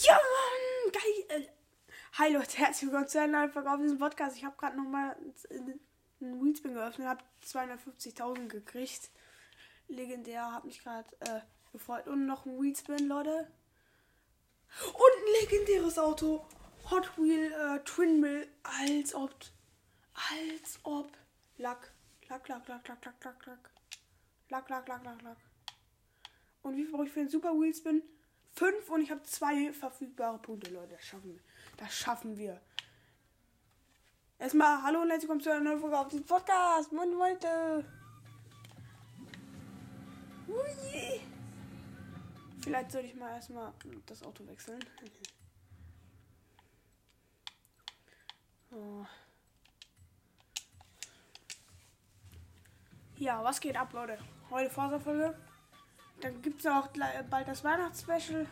Ja, Mann, geil. Hi Leute, herzlich willkommen zu einer neuen Folge auf diesem Podcast. Ich habe gerade nochmal einen Wheelspin geöffnet, habe 250.000 gekriegt. Legendär, habe mich gerade äh, gefreut. Und noch ein Wheelspin, Leute. Und ein legendäres Auto. Hot Wheel äh, Twin Mill. Als ob. Als ob. Lack. Lack, lack, lack, lack, lack, lack, lack. Lack, lack, lack, lack, lack. Und wie viel brauche ich für einen Super Wheelspin? Fünf und ich habe zwei verfügbare Punkte, Leute. Das schaffen wir. Das schaffen wir. Erstmal hallo und herzlich willkommen zu einer neuen Folge auf diesem Podcast. Moin Leute. Ui. Vielleicht sollte ich mal erstmal das Auto wechseln. So. Ja, was geht ab, Leute? Heute Forsa-Folge. Dann gibt es auch bald das Weihnachtsspecial.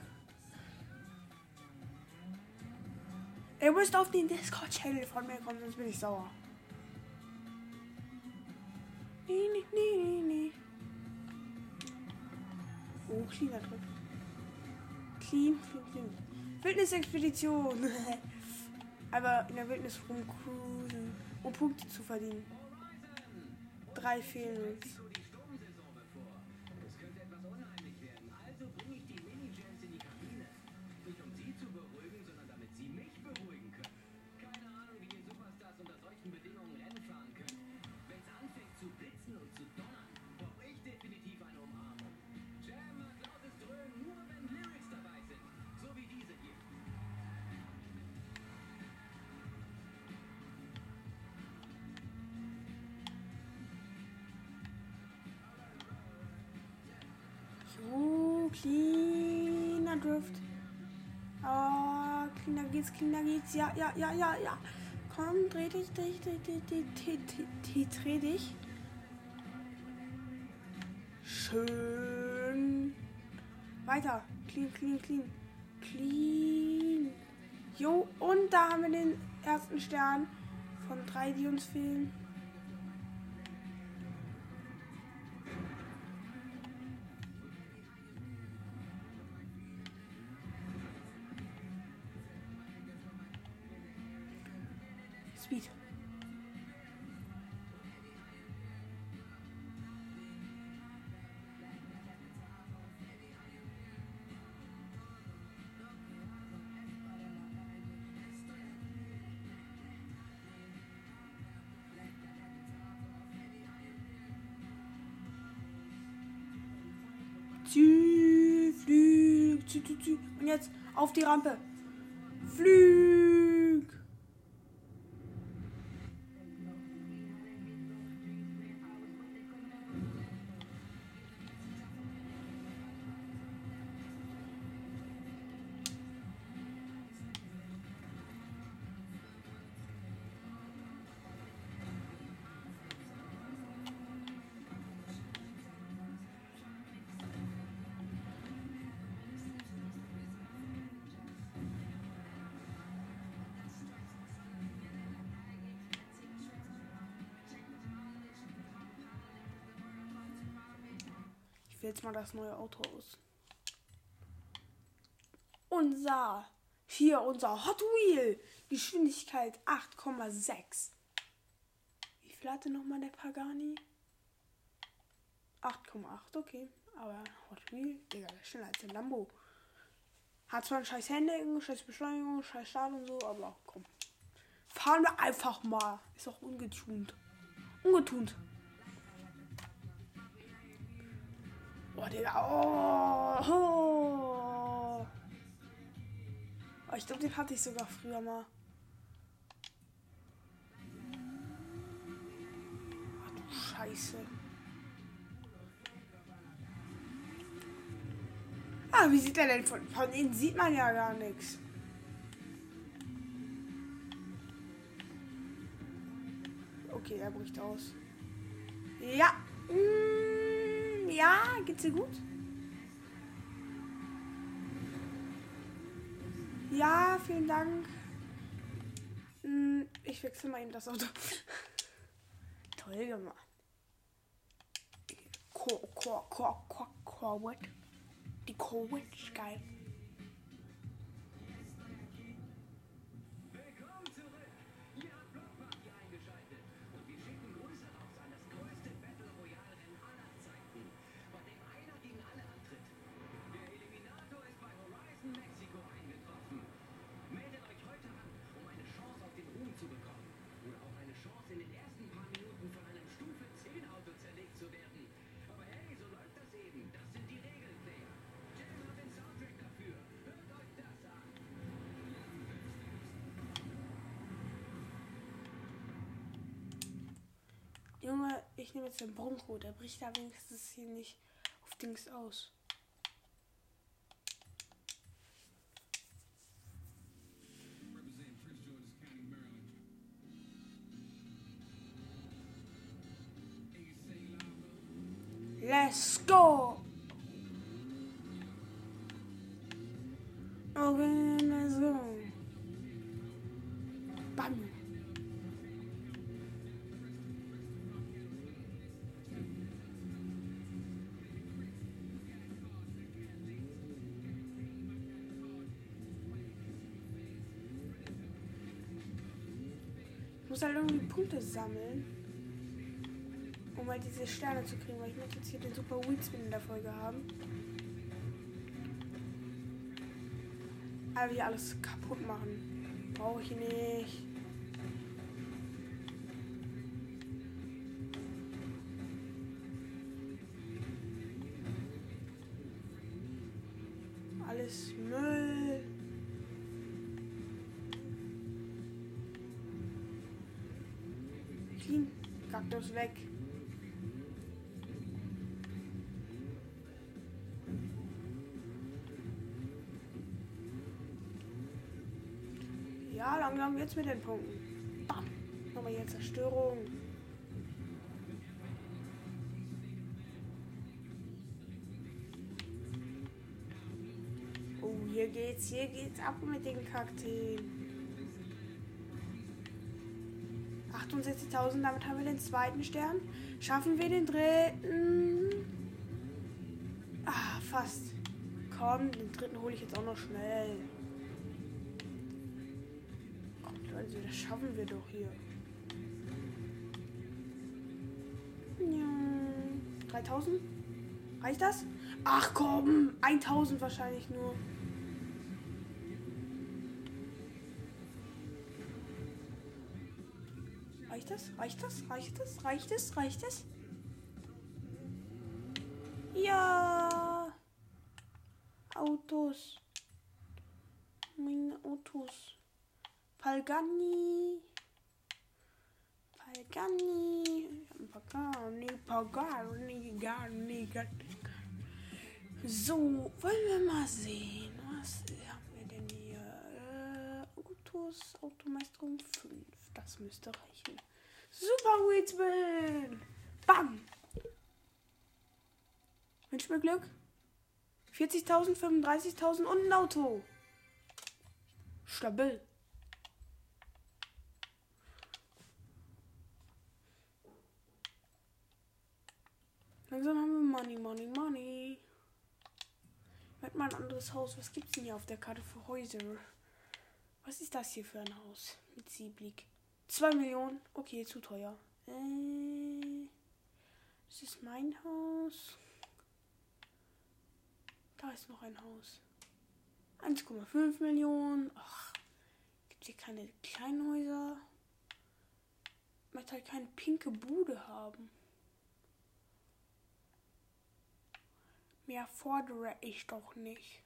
Ihr müsst auf den Discord-Channel von mir kommen, sonst bin ich sauer. Nee, nee, nee, nee. Oh, cleaner Druck. Clean, clean, clean. Wildnisexpedition. Aber in der Wildnis rumcruisen, um Punkte zu verdienen. Drei fehlen uns. Drift. Oh, cleaner geht's, cleaner geht's. Ja, ja, ja, ja, ja. Komm, dreh dich, dich, dich, dreh dich, dreh dich. Schön. Weiter. Clean, clean, clean. Clean. Jo, und da haben wir den ersten Stern von drei, die uns fehlen. Und jetzt auf die Rampe. Flüg. Jetzt mal das neue Auto aus. Unser, hier unser Hot Wheel. Geschwindigkeit 8,6. Wie viel hatte nochmal der Pagani? 8,8, okay. Aber Hot Wheel, Digga, ist schneller als der Lambo. Hat zwar ein scheiß Handling, scheiß Beschleunigung, scheiß Start und so, aber komm. Fahren wir einfach mal. Ist auch ungetunt. Ungetunt. Oh, Digga. Oh, oh. oh ich glaube, den hatte ich sogar früher mal. Ach du Scheiße. Ah, wie sieht der denn von, von innen? Sieht man ja gar nichts. Okay, er bricht aus. Ja. Ja, geht's dir gut? Ja, vielen Dank. Mm, ich wechsle mal eben das Auto. Toll gemacht. Cor, Cor, Cor, Cor, Corwin. Die ist geil. Ich nehme jetzt den Bronco. Der bricht da wenigstens hier nicht auf Dings aus. Let's go! Okay, muss halt irgendwie Punkte sammeln, um halt diese Sterne zu kriegen, weil ich möchte jetzt hier den Super Weedspin in der Folge haben. Aber hier alles kaputt machen. Brauche ich nicht. Kaktus weg. Ja, langsam jetzt mit den Punkten. Bam. Nochmal hier Zerstörung. Oh, hier geht's, hier geht's ab mit den Kakteen. 68.000, damit haben wir den zweiten Stern. Schaffen wir den dritten? Ah, fast. Komm, den dritten hole ich jetzt auch noch schnell. Gott, Leute, das schaffen wir doch hier. Ja. 3000? Reicht das? Ach komm, 1000 wahrscheinlich nur. Reicht das? Reicht das? Reicht es? Reicht es? Ja. Autos. Meine Autos. Pagani. Pagani. Pagani. Pagani. Pagani. So, wollen wir mal sehen. Was haben wir denn hier? Äh, Autos, Automeisterung 5. Das müsste reichen. Super Weedspin! Bam! Wünsch mir Glück. 40.000, 35.000 und ein Auto. Stabil. Langsam haben wir Money, Money, Money. Merkt mal ein anderes Haus. Was gibt's denn hier auf der Karte für Häuser? Was ist das hier für ein Haus mit Seeblick? 2 Millionen. Okay, zu teuer. Äh, das ist mein Haus. Da ist noch ein Haus. 1,5 Millionen. Ach, gibt hier keine kleinen Häuser. Ich möchte halt keine pinke Bude haben. Mehr fordere ich doch nicht.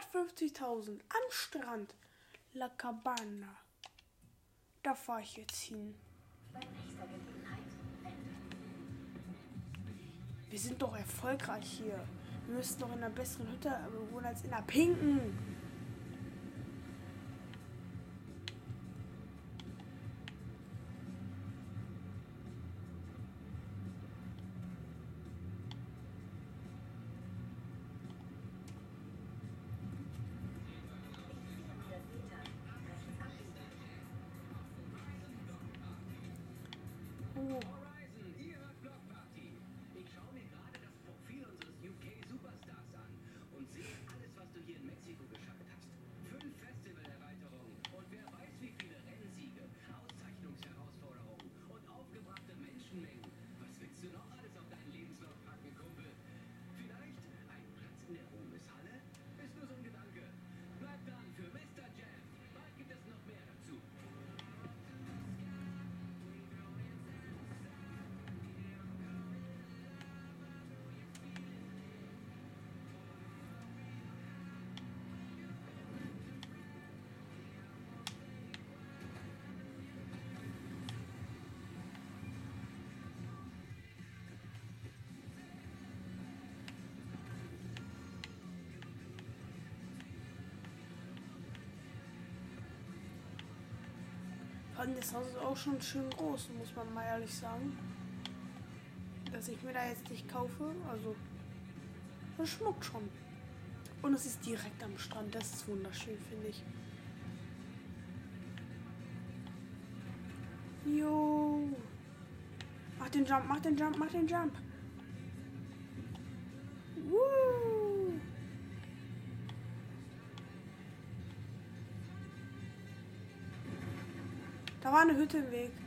Hundertfünfzigtausend am Strand. La Cabana. Da fahre ich jetzt hin. Wir sind doch erfolgreich hier. Wir müssten doch in einer besseren Hütte wohnen als in einer pinken. Oh. Und das Haus ist auch schon schön groß, muss man mal ehrlich sagen. Dass ich mir da jetzt nicht kaufe, also das schmuckt schon. Und es ist direkt am Strand, das ist wunderschön, finde ich. Jo. Mach den Jump, mach den Jump, mach den Jump. War Hütte im Weg.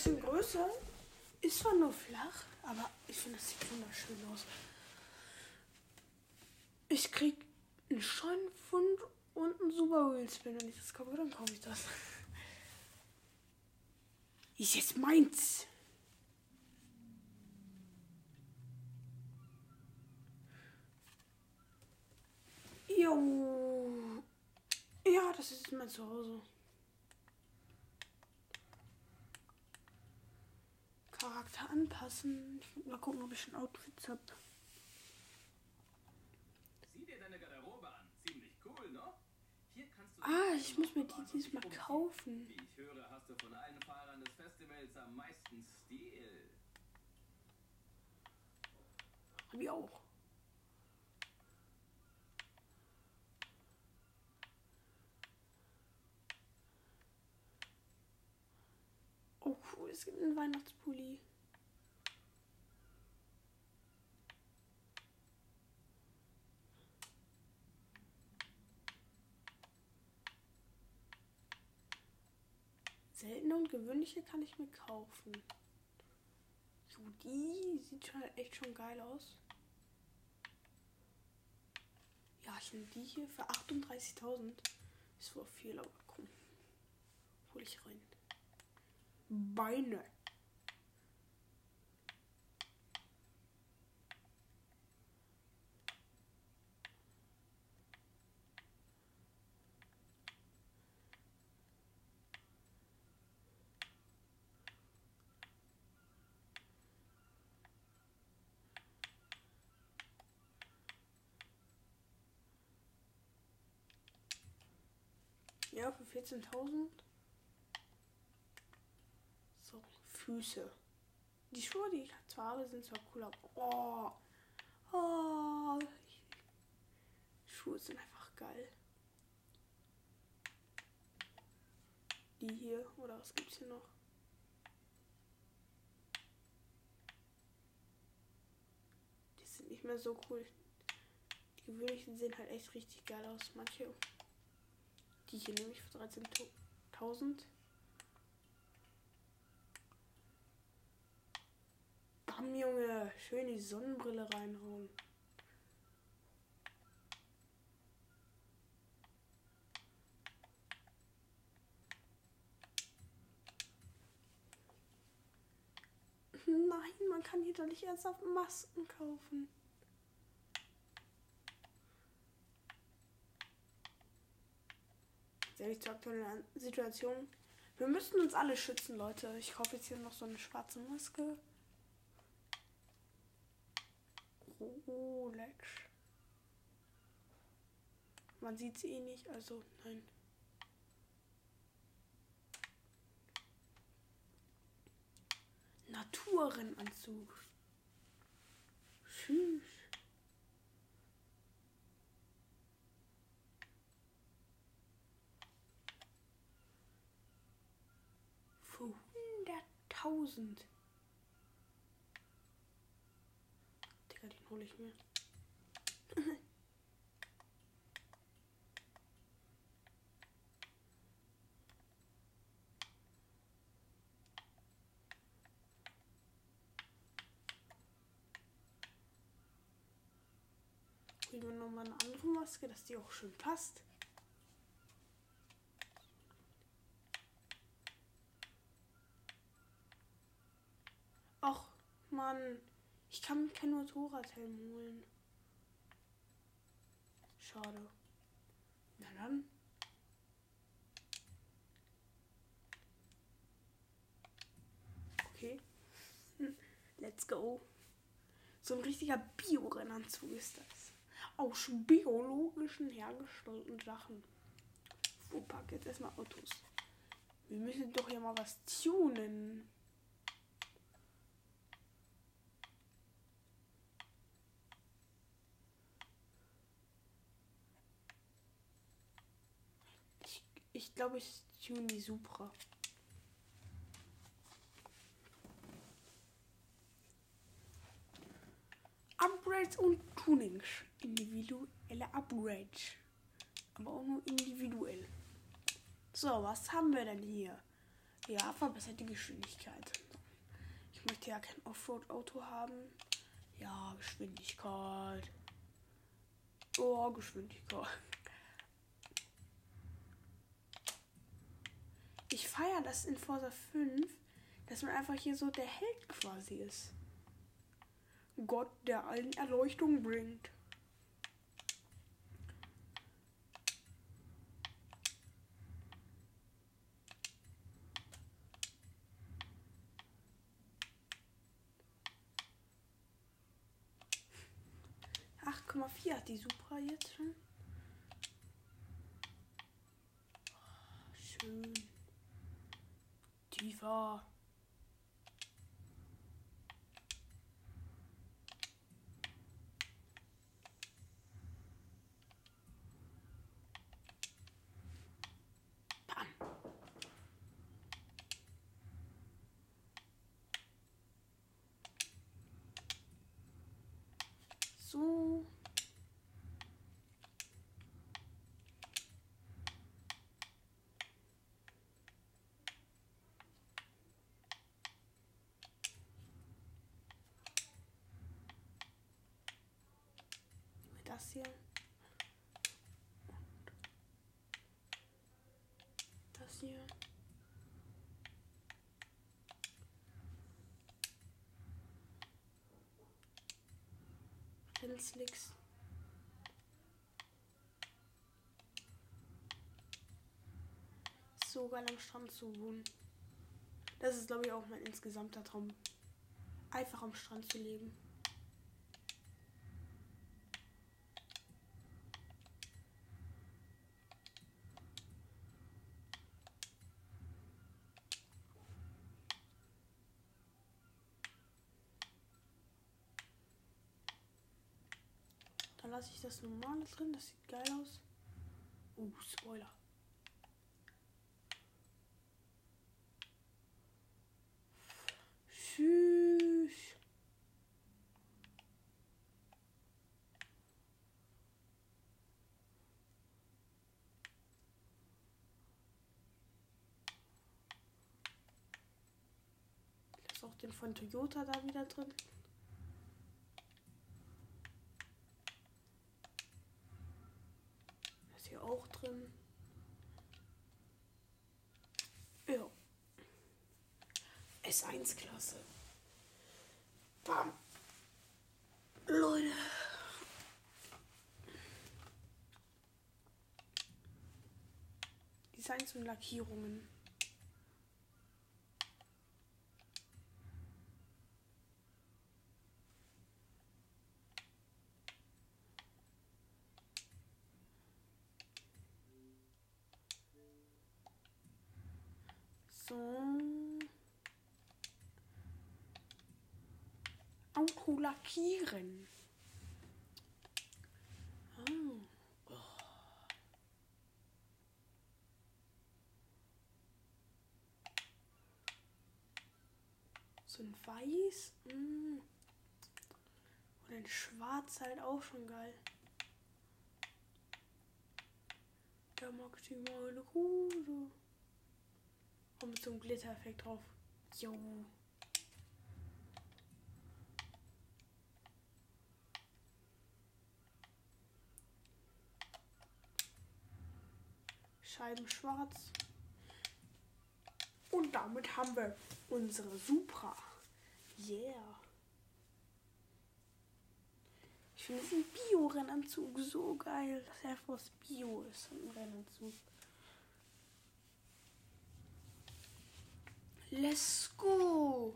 Bisschen größer. Ist zwar nur flach, aber ich finde, das sieht wunderschön aus. Ich krieg einen Scheunenfund und einen Super Wheelspin. Wenn ich das kaufe, dann kaufe ich das. Ist jetzt meins. Jo. Ja, das ist mein Zuhause. Charakter anpassen. Ich muss mal gucken, ob ich schon Outfits habe. Sieh dir deine Garderobe an. Ziemlich cool, ne? Hier kannst du Ah, ich muss mir die diesmal kaufen. Wie ich höre, hast du von allen Fahrern des Festivals am meisten Stil. Hab ich auch. Oh cool, es gibt einen Weihnachtspulli. Seltene und gewöhnliche kann ich mir kaufen. So, die sieht schon echt schon geil aus. Ja, ich nehme die hier für 38.000. Ist wohl viel, aber komm. Hol ich rein. Beine. Ja, für 14.000. So, Füße. Die Schuhe, die ich zwar habe, sind zwar cool, aber oh, oh, Schuhe sind einfach geil. Die hier, oder was gibt's hier noch? Die sind nicht mehr so cool. Die gewöhnlichen sehen halt echt richtig geil aus. Manche die hier nehme ich für 13.000. Bam, Junge. Schön die Sonnenbrille reinhauen. Nein, man kann hier doch nicht ernsthaft Masken kaufen. Ehrlich zur aktuellen Situation. Wir müssten uns alle schützen, Leute. Ich kaufe jetzt hier noch so eine schwarze Maske. Rolex. Man sieht sie eh nicht, also nein. Naturrennanzug. Tschüss. Für 100 1000. Digga, den hole ich mir. Holen wir nochmal eine andere Maske, dass die auch schön passt. Ach, Mann. Ich kann mir kein Motorradhelm holen. Schade. Na dann. Okay. Hm, Let's go. So ein richtiger Bio-Rennanzug ist das. Aus biologischen hergestellten Sachen. Fuhrpark, jetzt erstmal Autos. Wir müssen doch hier mal was tunen. Ich, glaube, ich tune die Supra. Upgrades und Tunings. Individuelle Upgrades. Aber auch nur individuell. So, was haben wir denn hier? Ja, verbesserte Geschwindigkeit. Ich möchte ja kein Offroad-Auto haben. Ja, Geschwindigkeit. Oh, Geschwindigkeit. Ich feiere das in Forza 5, dass man einfach hier so der Held quasi ist. Gott, der allen Erleuchtung bringt. Vier hat die Supra jetzt schon. Ja. Das hier. Das hier. Pilzlix. So geil am Strand zu wohnen. Das ist, glaube ich, auch mein insgesamter Traum. Einfach am Strand zu leben. Dann lasse ich das normale drin. Das sieht geil aus. Uh, Spoiler. Tschüss. Lass auch den von Toyota da wieder drin. Ist hier auch drin. Ja. S1-Klasse. Bam. Leute. Designs und Lackierungen. So. Auto lackieren. Ah. So ein Weiß. Mm. Und ein Schwarz halt auch schon geil. Der maximale Kruse. Und mit so einem Glitter-Effekt drauf. Jo. Scheiben schwarz. Und damit haben wir unsere Supra. Yeah. Ich finde diesen Bio-Rennanzug so geil, dass er was Bio ist, ein Rennanzug. Let's go!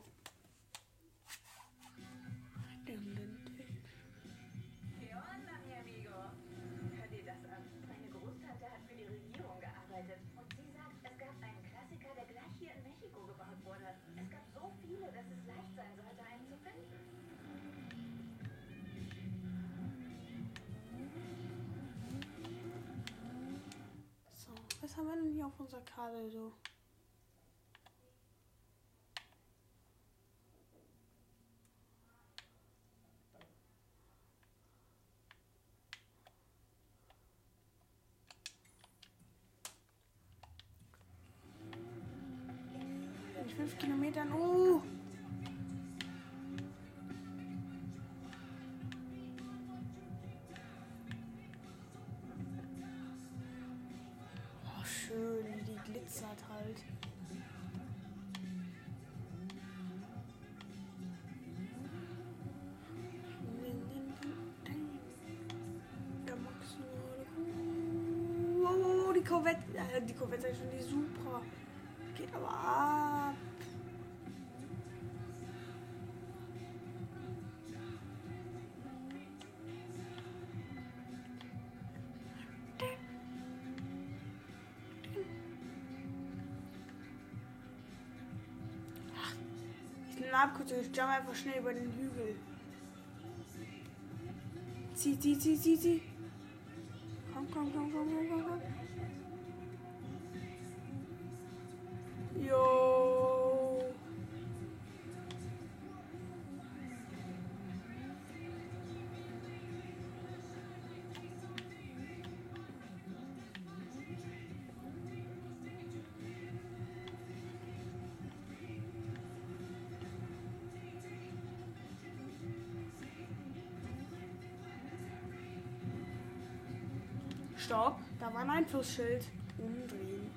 Was haben wir Corvette, äh, die Corvette ist schon die Supra. Geht aber ab. Eine Abkürzung, ich jump einfach schnell über den Hügel. Zieh, zieh, zieh, zieh, zieh. Stopp, da war ein Einflussschild. Umdrehen.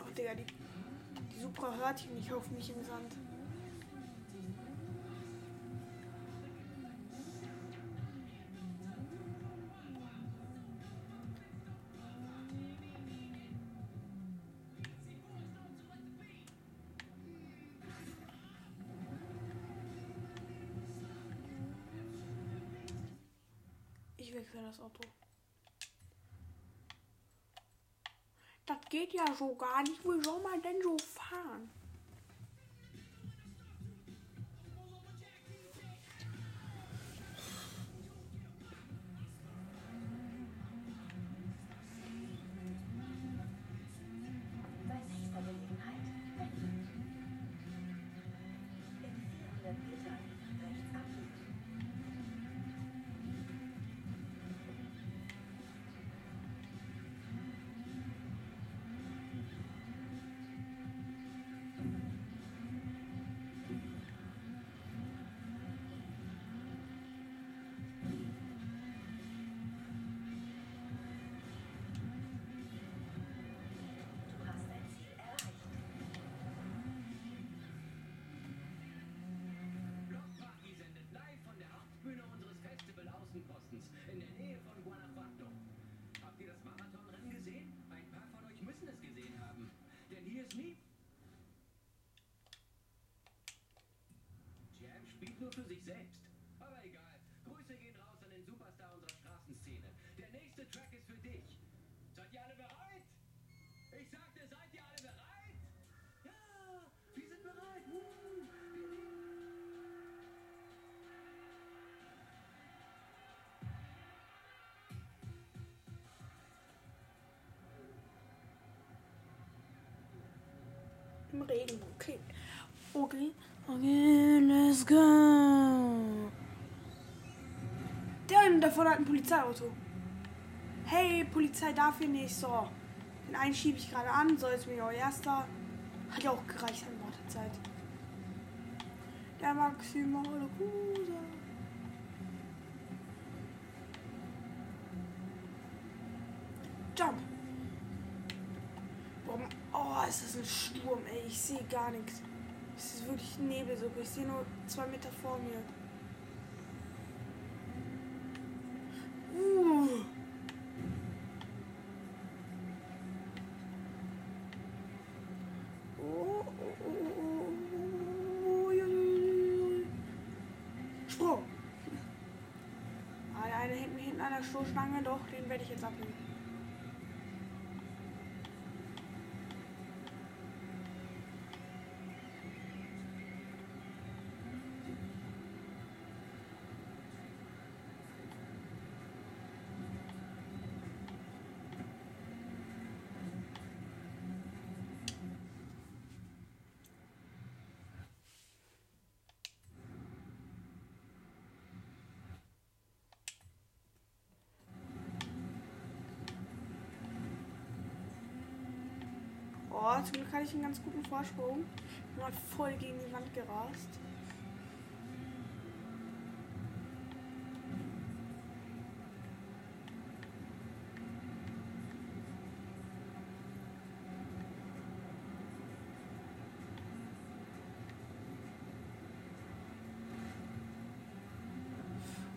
Oh, Digga, die, die Supra hört hier nicht auf mich im Sand. Wechsle das Auto. Das geht ja so gar nicht. Wie soll man denn so fahren? selbst. Aber egal. Grüße gehen raus an den Superstar unserer Straßenszene. Der nächste Track ist für dich. Seid ihr alle bereit? Ich sagte, seid ihr alle bereit? Ja, wir sind bereit. Woo! Im Regen, okay. Okay. Okay, let's go. Der eine davon hat ein Polizeiauto. Hey, Polizei darf hier nicht. So. Den einen schiebe ich gerade an. So, jetzt bin ich auch erster. Hat ja auch gereicht an Wartezeit. Der maximale Cruiser. Jump. Boah, oh, ist das ein Sturm, ey. Ich sehe gar nichts. Es ist wirklich Nebel sogar. Ich sehe nur zwei Meter vor mir. Uh. Oh, oh, oh, oh, ui, ui. Sprung. Ah, der eine hängt mir hinten an der Stoßstange. Doch, den werde ich jetzt abnehmen. Oh, zum Glück hatte ich einen ganz guten Vorsprung. Bin halt voll gegen die Wand gerast.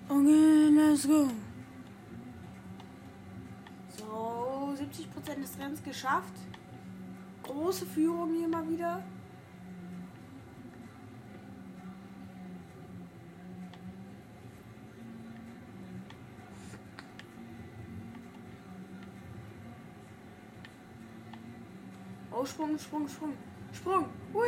Okay, let's go. So, 70% des Rennens geschafft große Führung hier mal wieder. Oh, Sprung, Sprung, Sprung, Sprung. Hui.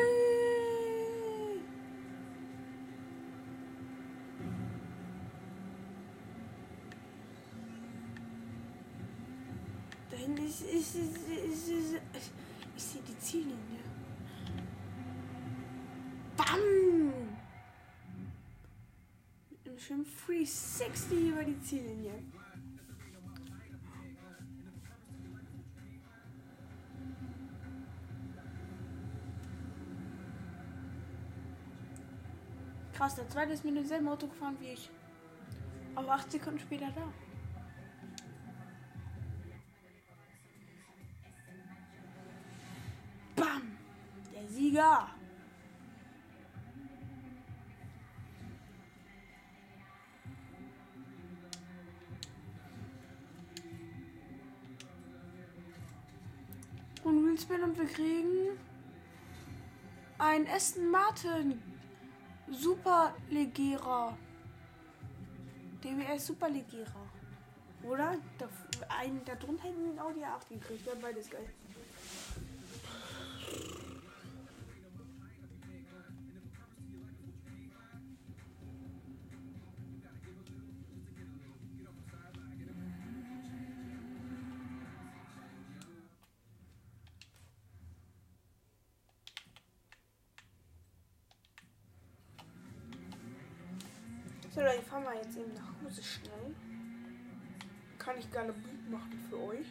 Da hinten ist, ist, ist, ist, ist, ist ich sehe die Ziellinie. Bam! Mit einem schönen 360 über die Ziellinie. Krass, der zweite ist mit demselben Auto gefahren wie ich. Aber acht Sekunden später da. Sieger! Und Wheelspin und wir kriegen ein Aston Martin Super Legerer. DWS Super Legerer. Oder? Da, drunter hätten wir ein Audi A8 gekriegt. Wäre beides geil. Jetzt eben nach Hause schnell. Kann ich gerne Buch machen für euch.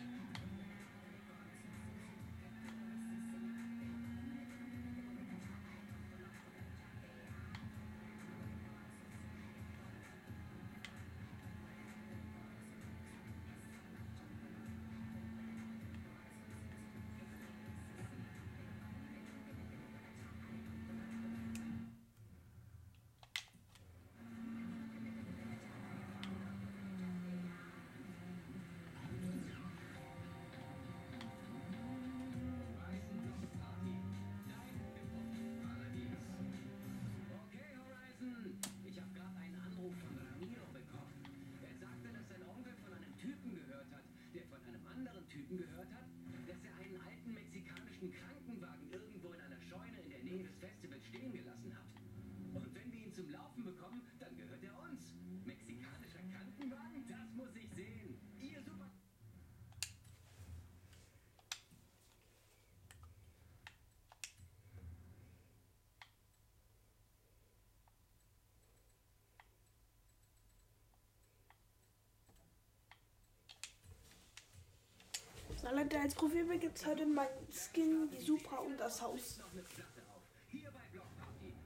Leute, als Profilbild gibt es heute mein Skin, die Supra und das Haus.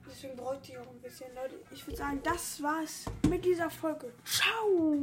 Deswegen bräuchte ich auch ein bisschen, Leute. Ich würde sagen, das war's mit dieser Folge. Ciao!